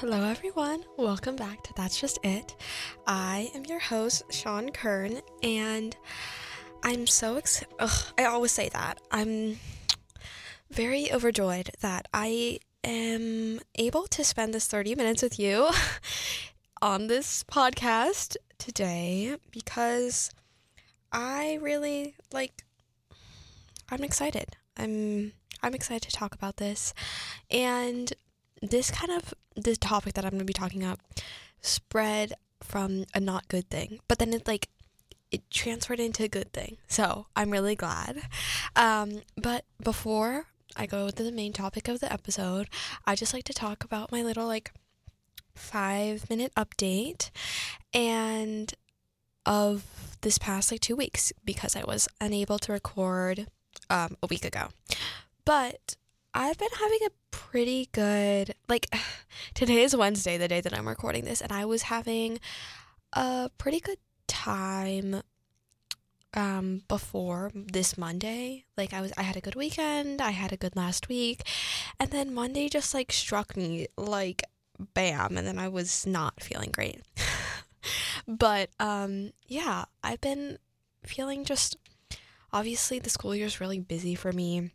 Hello, everyone. Welcome back to That's Just It. I am your host, Sean Kern, and I'm so excited. I always say that. I'm very overjoyed that I am able to spend this 30 minutes with you on this podcast today because I really like I'm excited. I'm I'm excited to talk about this. And this kind of this topic that I'm going to be talking about spread from a not good thing, but then it like it transferred into a good thing. So I'm really glad. Um, but before I go to the main topic of the episode, I just like to talk about my little like five minute update and of this past like two weeks because I was unable to record um, a week ago. But I've been having a pretty good like today is Wednesday, the day that I'm recording this, and I was having a pretty good time um before this Monday. Like I was I had a good weekend, I had a good last week, and then Monday just like struck me like bam, and then I was not feeling great. but um yeah, I've been feeling just obviously the school year is really busy for me.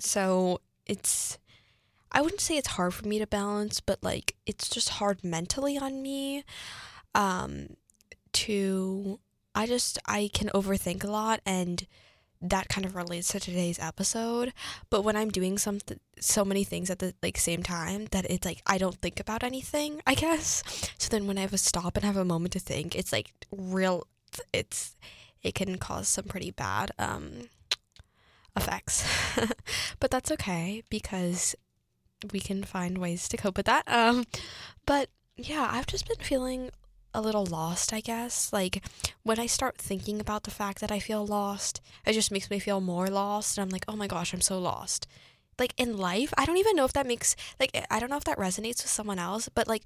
So it's I wouldn't say it's hard for me to balance, but like it's just hard mentally on me. Um to I just I can overthink a lot and that kind of relates to today's episode. But when I'm doing something so many things at the like same time that it's like I don't think about anything, I guess. So then when I have a stop and have a moment to think, it's like real it's it can cause some pretty bad um effects. but that's okay because we can find ways to cope with that. Um, but yeah, I've just been feeling a little lost, I guess. Like when I start thinking about the fact that I feel lost, it just makes me feel more lost. And I'm like, oh my gosh, I'm so lost. Like in life, I don't even know if that makes, like, I don't know if that resonates with someone else, but like,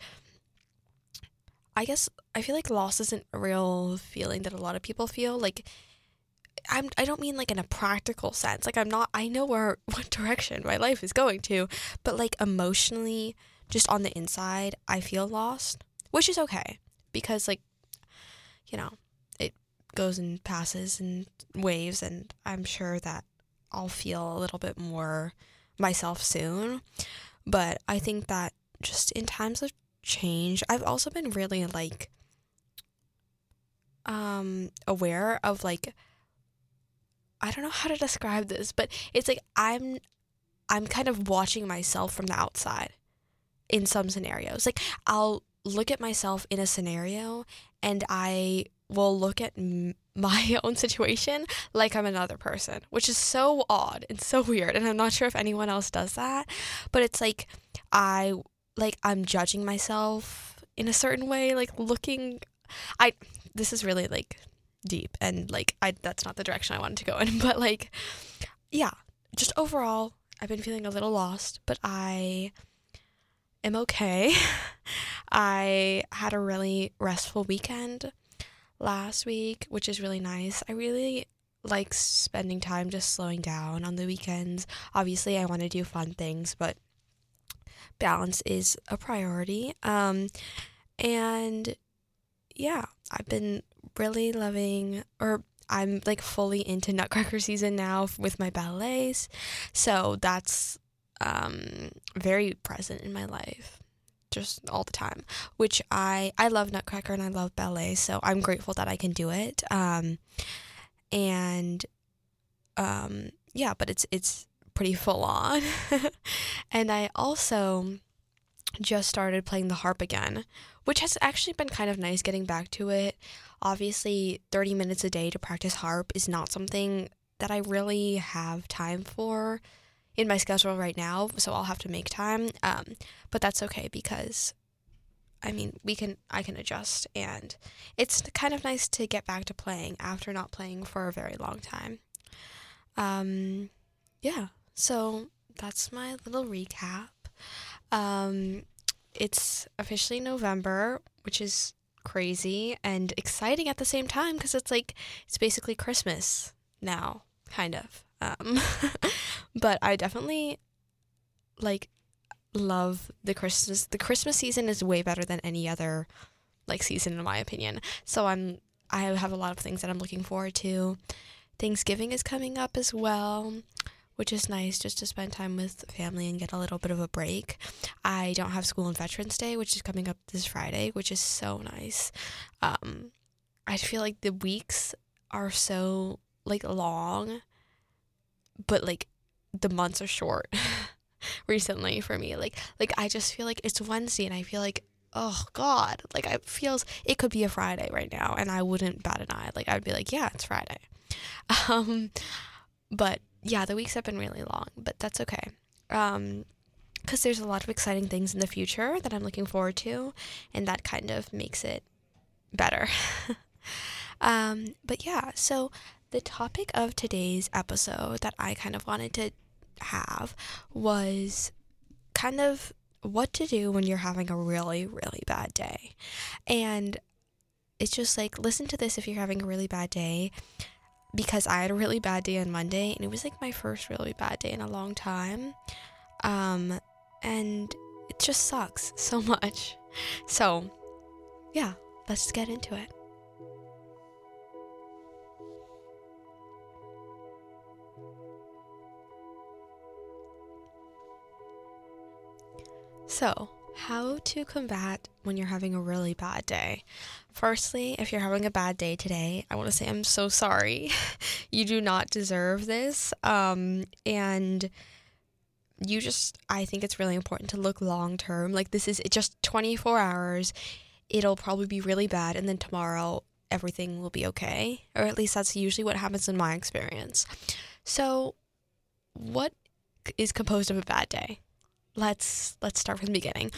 I guess I feel like loss isn't a real feeling that a lot of people feel. Like, I'm I don't mean like in a practical sense. Like I'm not I know where what direction my life is going to, but like emotionally just on the inside, I feel lost, which is okay because like you know, it goes and passes and waves and I'm sure that I'll feel a little bit more myself soon. But I think that just in times of change, I've also been really like um aware of like I don't know how to describe this, but it's like I'm I'm kind of watching myself from the outside in some scenarios. Like I'll look at myself in a scenario and I will look at m- my own situation like I'm another person, which is so odd and so weird and I'm not sure if anyone else does that, but it's like I like I'm judging myself in a certain way, like looking I this is really like deep and like I that's not the direction I wanted to go in but like yeah just overall I've been feeling a little lost but I am okay. I had a really restful weekend last week which is really nice. I really like spending time just slowing down on the weekends. Obviously I want to do fun things but balance is a priority. Um and yeah I've been really loving, or I'm like fully into Nutcracker season now with my ballets. So that's um, very present in my life just all the time which i i love nutcracker and i love ballet so i'm grateful that i can do it um and um yeah but it's it's pretty full on and i also just started playing the harp again which has actually been kind of nice getting back to it obviously 30 minutes a day to practice harp is not something that I really have time for in my schedule right now, so I'll have to make time. Um, but that's okay because I mean, we can I can adjust and it's kind of nice to get back to playing after not playing for a very long time. Um, yeah. So that's my little recap. Um, it's officially November, which is crazy and exciting at the same time because it's like it's basically Christmas now, kind of. Um, but I definitely like love the Christmas. The Christmas season is way better than any other like season in my opinion. So I'm I have a lot of things that I'm looking forward to. Thanksgiving is coming up as well, which is nice just to spend time with family and get a little bit of a break. I don't have school on Veterans Day, which is coming up this Friday, which is so nice. Um, I feel like the weeks are so like long, but like the months are short recently for me. Like like I just feel like it's Wednesday and I feel like oh god, like it feels it could be a Friday right now and I wouldn't bat an eye. Like I'd be like, yeah, it's Friday. Um but yeah, the weeks have been really long, but that's okay. Um because there's a lot of exciting things in the future that I'm looking forward to, and that kind of makes it better. um, but yeah, so the topic of today's episode that I kind of wanted to have was kind of what to do when you're having a really, really bad day. And it's just like, listen to this if you're having a really bad day. Because I had a really bad day on Monday, and it was like my first really bad day in a long time. Um, and it just sucks so much. So, yeah, let's get into it. So, how to combat when you're having a really bad day. Firstly, if you're having a bad day today, I want to say I'm so sorry. you do not deserve this. Um, and you just, I think it's really important to look long term. Like, this is just 24 hours. It'll probably be really bad. And then tomorrow, everything will be okay. Or at least that's usually what happens in my experience. So, what is composed of a bad day? Let's let's start from the beginning.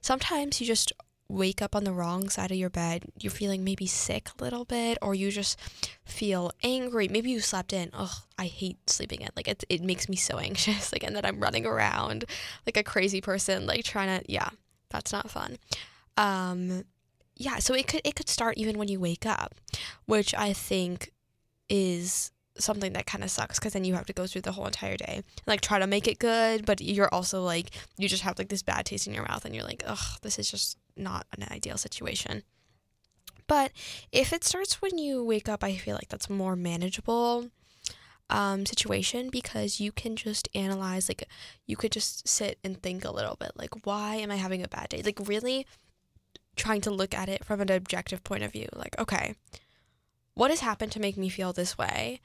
Sometimes you just wake up on the wrong side of your bed. You're feeling maybe sick a little bit, or you just feel angry. Maybe you slept in. Ugh, I hate sleeping in. Like it, it makes me so anxious. Like and then I'm running around like a crazy person, like trying to. Yeah, that's not fun. Um, yeah. So it could it could start even when you wake up, which I think is something that kind of sucks because then you have to go through the whole entire day like try to make it good but you're also like you just have like this bad taste in your mouth and you're like ugh this is just not an ideal situation. But if it starts when you wake up i feel like that's more manageable um, situation because you can just analyze like you could just sit and think a little bit like why am i having a bad day? Like really trying to look at it from an objective point of view like okay what has happened to make me feel this way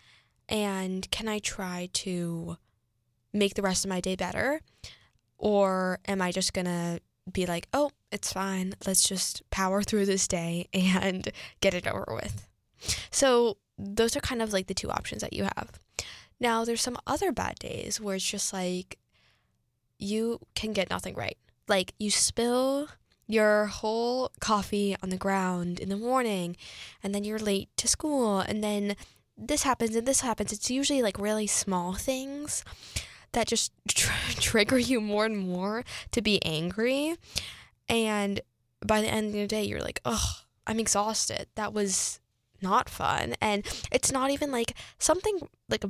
and can I try to make the rest of my day better? Or am I just going to be like, oh, it's fine. Let's just power through this day and get it over with. So, those are kind of like the two options that you have. Now, there's some other bad days where it's just like you can get nothing right. Like, you spill your whole coffee on the ground in the morning, and then you're late to school, and then this happens and this happens. It's usually like really small things that just tr- trigger you more and more to be angry. And by the end of the day, you're like, oh, I'm exhausted. That was not fun. And it's not even like something like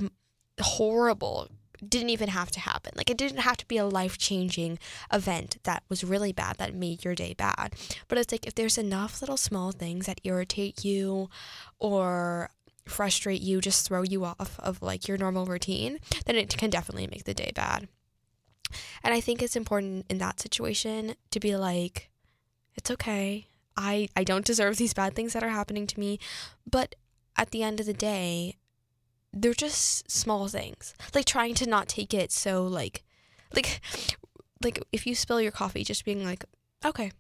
horrible didn't even have to happen. Like it didn't have to be a life changing event that was really bad that made your day bad. But it's like if there's enough little small things that irritate you or frustrate you, just throw you off of like your normal routine, then it can definitely make the day bad. And I think it's important in that situation to be like, it's okay. I, I don't deserve these bad things that are happening to me. But at the end of the day, they're just small things. Like trying to not take it so like like like if you spill your coffee, just being like, okay,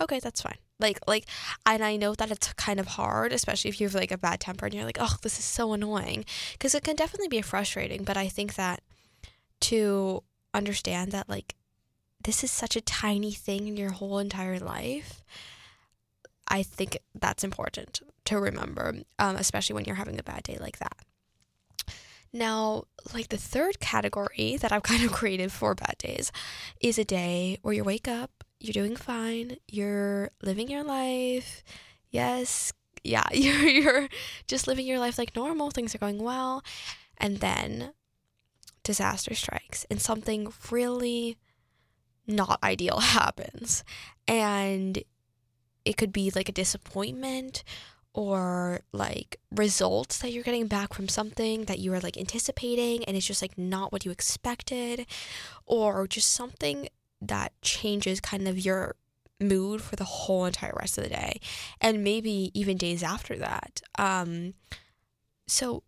okay, that's fine. Like like and I know that it's kind of hard, especially if you have like a bad temper and you're like, "Oh, this is so annoying." Cuz it can definitely be frustrating, but I think that to understand that like this is such a tiny thing in your whole entire life, I think that's important to remember, um, especially when you're having a bad day like that. Now, like the third category that I've kind of created for bad days is a day where you wake up you're doing fine. You're living your life. Yes, yeah, you're you're just living your life like normal. Things are going well. And then disaster strikes and something really not ideal happens. And it could be like a disappointment or like results that you're getting back from something that you were like anticipating and it's just like not what you expected or just something that changes kind of your mood for the whole entire rest of the day and maybe even days after that. Um so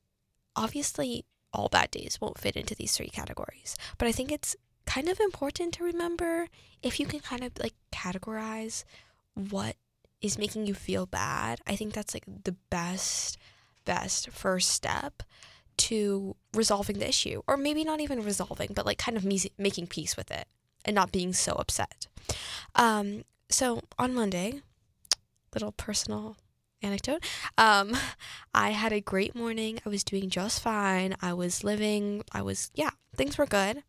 obviously all bad days won't fit into these three categories but i think it's kind of important to remember if you can kind of like categorize what is making you feel bad, I think that's like the best, best first step to resolving the issue. Or maybe not even resolving, but like kind of me- making peace with it and not being so upset. Um, so on Monday, little personal anecdote. Um, I had a great morning. I was doing just fine. I was living. I was, yeah, things were good.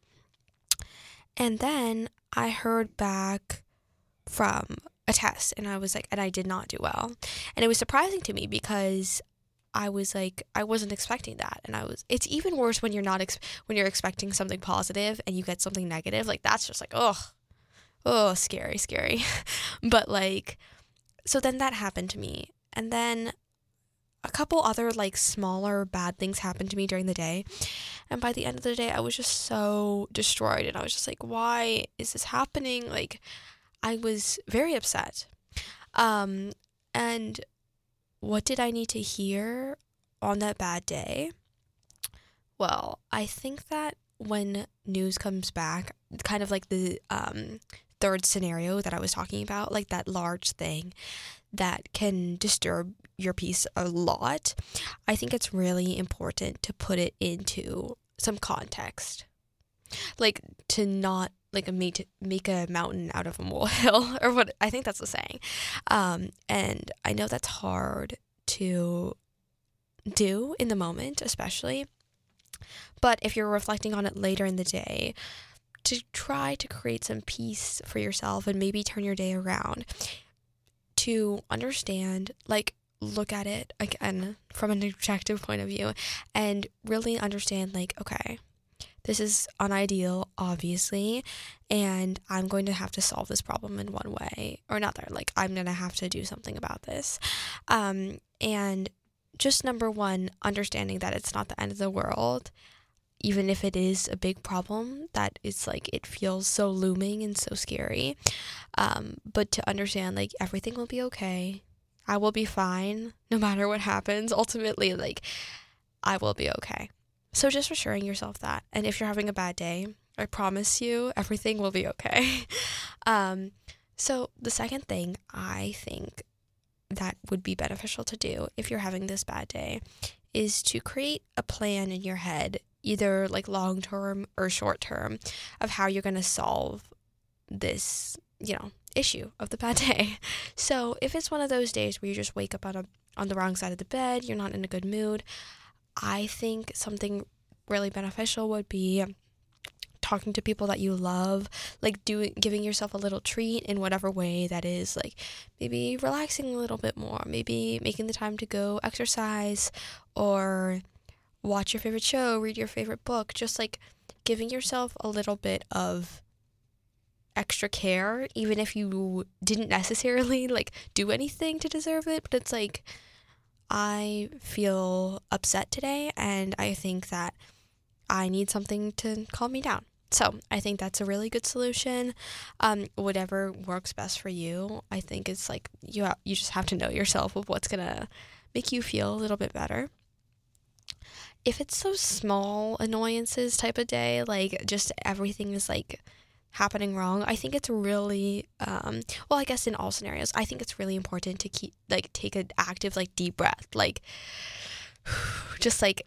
And then I heard back from a test and I was like and I did not do well. And it was surprising to me because I was like I wasn't expecting that and I was it's even worse when you're not ex- when you're expecting something positive and you get something negative. Like that's just like oh oh scary scary. but like so then that happened to me and then a couple other like smaller bad things happened to me during the day. And by the end of the day, I was just so destroyed. And I was just like, why is this happening? Like, I was very upset. Um, and what did I need to hear on that bad day? Well, I think that when news comes back, kind of like the um, third scenario that I was talking about, like that large thing that can disturb your peace a lot, I think it's really important to put it into some context. Like to not like a make make a mountain out of a molehill or what I think that's the saying. Um, and I know that's hard to do in the moment, especially. But if you're reflecting on it later in the day, to try to create some peace for yourself and maybe turn your day around to understand like look at it again from an objective point of view and really understand like okay this is unideal, obviously, and I'm going to have to solve this problem in one way or another. Like, I'm going to have to do something about this. Um, and just number one, understanding that it's not the end of the world, even if it is a big problem, that it's like it feels so looming and so scary. Um, but to understand, like, everything will be okay. I will be fine no matter what happens. Ultimately, like, I will be okay. So just assuring yourself that. And if you're having a bad day, I promise you everything will be okay. um, so the second thing I think that would be beneficial to do if you're having this bad day is to create a plan in your head, either like long term or short term, of how you're going to solve this, you know, issue of the bad day. So if it's one of those days where you just wake up on a on the wrong side of the bed, you're not in a good mood, I think something really beneficial would be talking to people that you love, like doing giving yourself a little treat in whatever way that is, like maybe relaxing a little bit more, maybe making the time to go exercise or watch your favorite show, read your favorite book, just like giving yourself a little bit of extra care even if you didn't necessarily like do anything to deserve it, but it's like I feel upset today and I think that I need something to calm me down. So I think that's a really good solution. Um, whatever works best for you, I think it's like you ha- you just have to know yourself of what's gonna make you feel a little bit better. If it's those small annoyances type of day, like just everything is like happening wrong, I think it's really um well, I guess in all scenarios, I think it's really important to keep like take an active like deep breath, like just like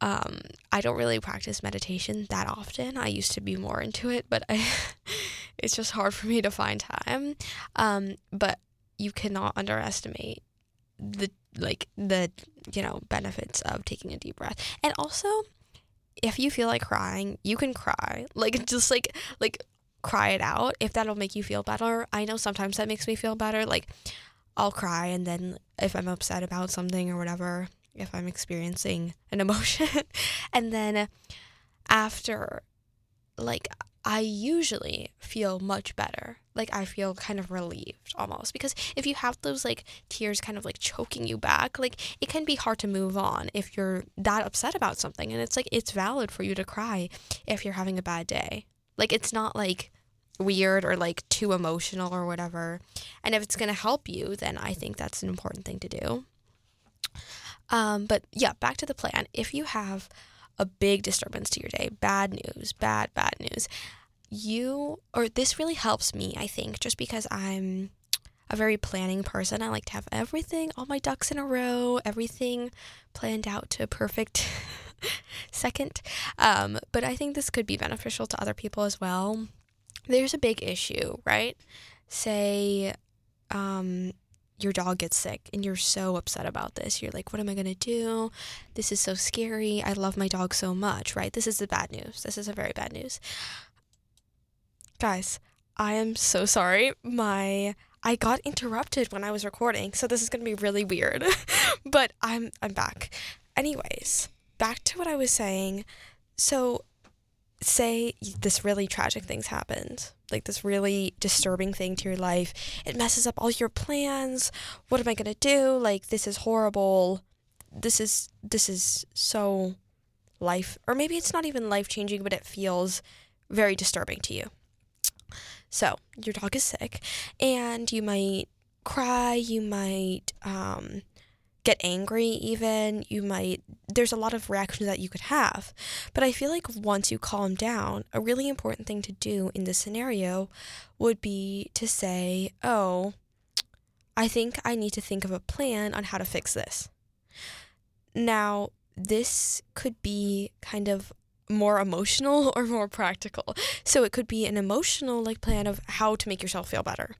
um I don't really practice meditation that often. I used to be more into it, but I it's just hard for me to find time. Um but you cannot underestimate the like the you know benefits of taking a deep breath. And also if you feel like crying, you can cry. Like just like like cry it out if that'll make you feel better. I know sometimes that makes me feel better. Like I'll cry and then if I'm upset about something or whatever, if I'm experiencing an emotion, and then after like I usually feel much better. Like I feel kind of relieved almost because if you have those like tears kind of like choking you back, like it can be hard to move on if you're that upset about something and it's like it's valid for you to cry if you're having a bad day. Like it's not like weird or like too emotional or whatever. And if it's going to help you, then I think that's an important thing to do. Um, but yeah, back to the plan. If you have a big disturbance to your day, bad news, bad, bad news, you, or this really helps me, I think, just because I'm a very planning person. I like to have everything, all my ducks in a row, everything planned out to a perfect second. Um, but I think this could be beneficial to other people as well. There's a big issue, right? Say, um, your dog gets sick and you're so upset about this. You're like, what am I going to do? This is so scary. I love my dog so much, right? This is the bad news. This is a very bad news. Guys, I am so sorry. My I got interrupted when I was recording, so this is going to be really weird. but I'm I'm back. Anyways, back to what I was saying. So say this really tragic things happened like this really disturbing thing to your life it messes up all your plans what am i going to do like this is horrible this is this is so life or maybe it's not even life changing but it feels very disturbing to you so your dog is sick and you might cry you might um, get angry even you might there's a lot of reactions that you could have. But i feel like once you calm down a really important thing to do in this scenario would be to say oh i think i need to think of a plan on how to fix this. Now this could be kind of more emotional or more practical so it could be an emotional like plan of how to make yourself feel better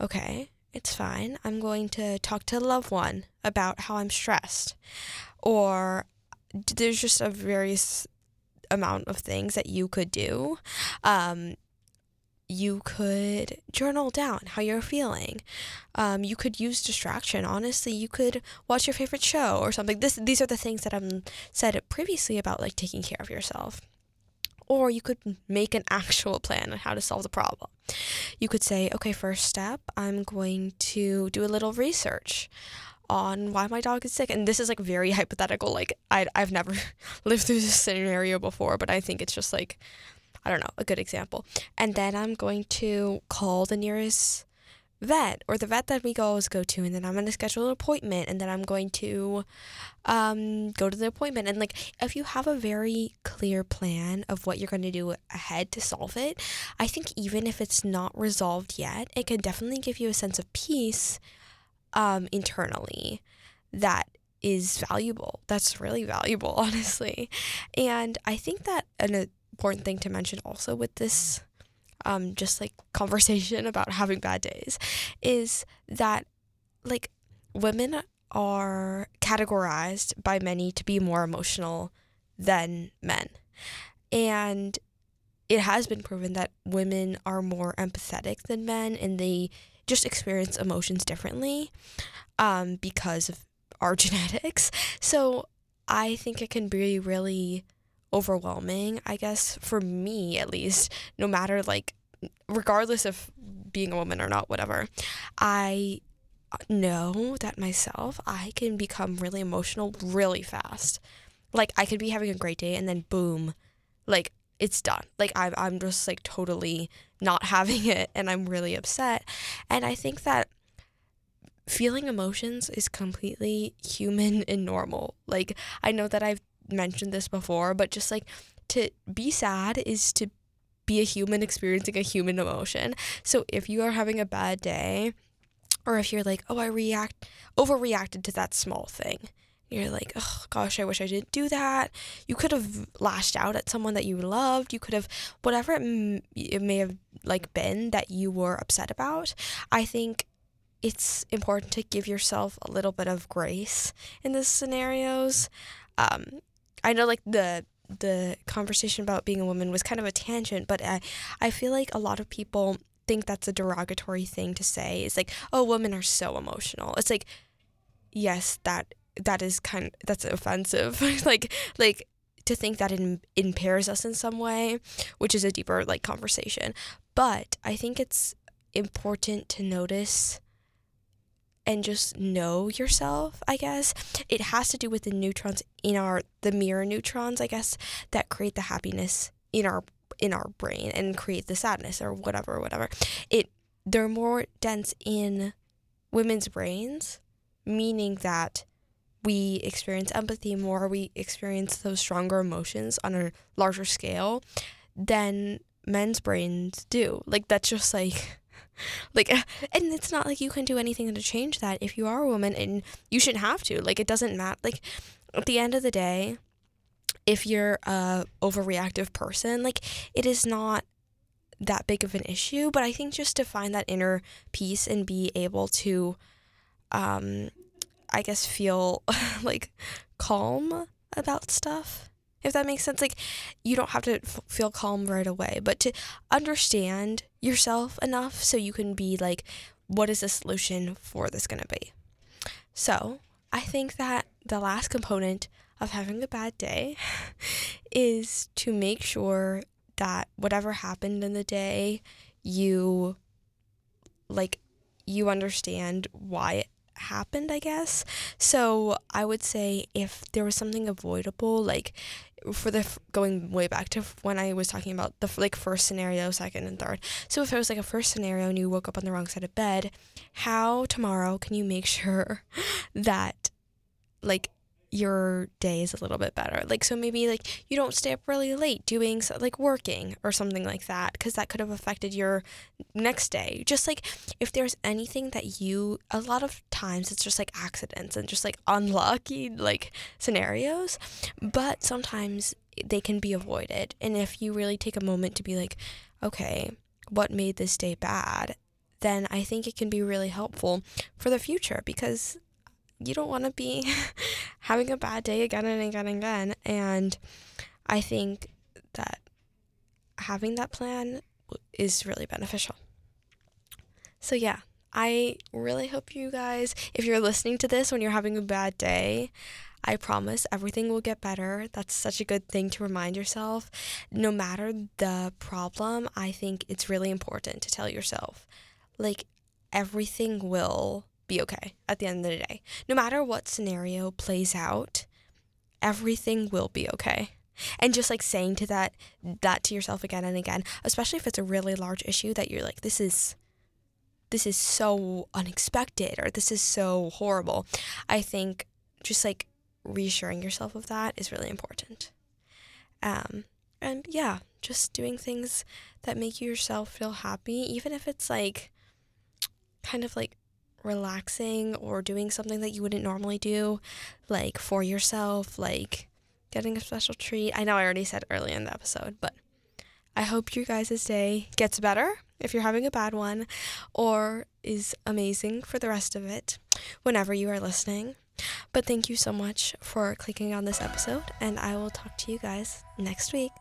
okay it's fine. I'm going to talk to a loved one about how I'm stressed. Or there's just a various amount of things that you could do. Um, you could journal down how you're feeling. Um, you could use distraction. Honestly, you could watch your favorite show or something. This these are the things that I've said previously about like taking care of yourself. Or you could make an actual plan on how to solve the problem. You could say, okay, first step, I'm going to do a little research on why my dog is sick. And this is like very hypothetical. Like, I, I've never lived through this scenario before, but I think it's just like, I don't know, a good example. And then I'm going to call the nearest vet or the vet that we always go to and then I'm going to schedule an appointment and then I'm going to um, go to the appointment. And like if you have a very clear plan of what you're going to do ahead to solve it I think even if it's not resolved yet it can definitely give you a sense of peace um, internally that is valuable. That's really valuable honestly. And I think that an important thing to mention also with this um, just like conversation about having bad days is that like women are categorized by many to be more emotional than men. And it has been proven that women are more empathetic than men and they just experience emotions differently um, because of our genetics. So I think it can be really overwhelming, I guess, for me at least, no matter like, regardless of being a woman or not, whatever. I know that myself, I can become really emotional really fast. Like, I could be having a great day and then boom, like, it's done. Like, I'm, I'm just like totally not having it and I'm really upset. And I think that feeling emotions is completely human and normal. Like, I know that I've mentioned this before, but just like to be sad is to be a human experiencing a human emotion. So if you are having a bad day, or if you're like, oh, I react overreacted to that small thing, you're like, oh gosh, I wish I didn't do that. You could have lashed out at someone that you loved. You could have whatever it, m- it may have like been that you were upset about. I think it's important to give yourself a little bit of grace in these scenarios. Um, I know like the the conversation about being a woman was kind of a tangent, but I I feel like a lot of people think that's a derogatory thing to say. It's like, oh, women are so emotional. It's like, yes, that that is kind of, that's offensive. like like to think that it impairs us in some way, which is a deeper like conversation. But I think it's important to notice and just know yourself, I guess. It has to do with the neutrons in our the mirror neutrons, I guess, that create the happiness in our in our brain and create the sadness or whatever, whatever. It they're more dense in women's brains, meaning that we experience empathy more, we experience those stronger emotions on a larger scale than men's brains do. Like that's just like like and it's not like you can do anything to change that if you are a woman and you shouldn't have to. Like it doesn't matter like at the end of the day, if you're a overreactive person, like it is not that big of an issue, but I think just to find that inner peace and be able to um I guess feel like calm about stuff if that makes sense like you don't have to f- feel calm right away but to understand yourself enough so you can be like what is the solution for this going to be? So i think that the last component of having a bad day is to make sure that whatever happened in the day you like you understand why it happened, I guess. So I would say if there was something avoidable, like for the going way back to when I was talking about the like first scenario, second and third. So if it was like a first scenario and you woke up on the wrong side of bed, how tomorrow can you make sure that like your day is a little bit better. Like, so maybe like you don't stay up really late doing so, like working or something like that, because that could have affected your next day. Just like if there's anything that you, a lot of times it's just like accidents and just like unlucky like scenarios, but sometimes they can be avoided. And if you really take a moment to be like, okay, what made this day bad? Then I think it can be really helpful for the future because you don't want to be having a bad day again and again and again. And I think that having that plan is really beneficial. So, yeah, I really hope you guys, if you're listening to this when you're having a bad day, I promise everything will get better. That's such a good thing to remind yourself. No matter the problem, I think it's really important to tell yourself, like, everything will be okay at the end of the day. No matter what scenario plays out, everything will be okay. And just like saying to that that to yourself again and again, especially if it's a really large issue that you're like this is this is so unexpected or this is so horrible. I think just like reassuring yourself of that is really important. Um and yeah, just doing things that make yourself feel happy even if it's like kind of like relaxing or doing something that you wouldn't normally do, like for yourself, like getting a special treat. I know I already said earlier in the episode, but I hope your guys' day gets better if you're having a bad one or is amazing for the rest of it whenever you are listening. But thank you so much for clicking on this episode, and I will talk to you guys next week.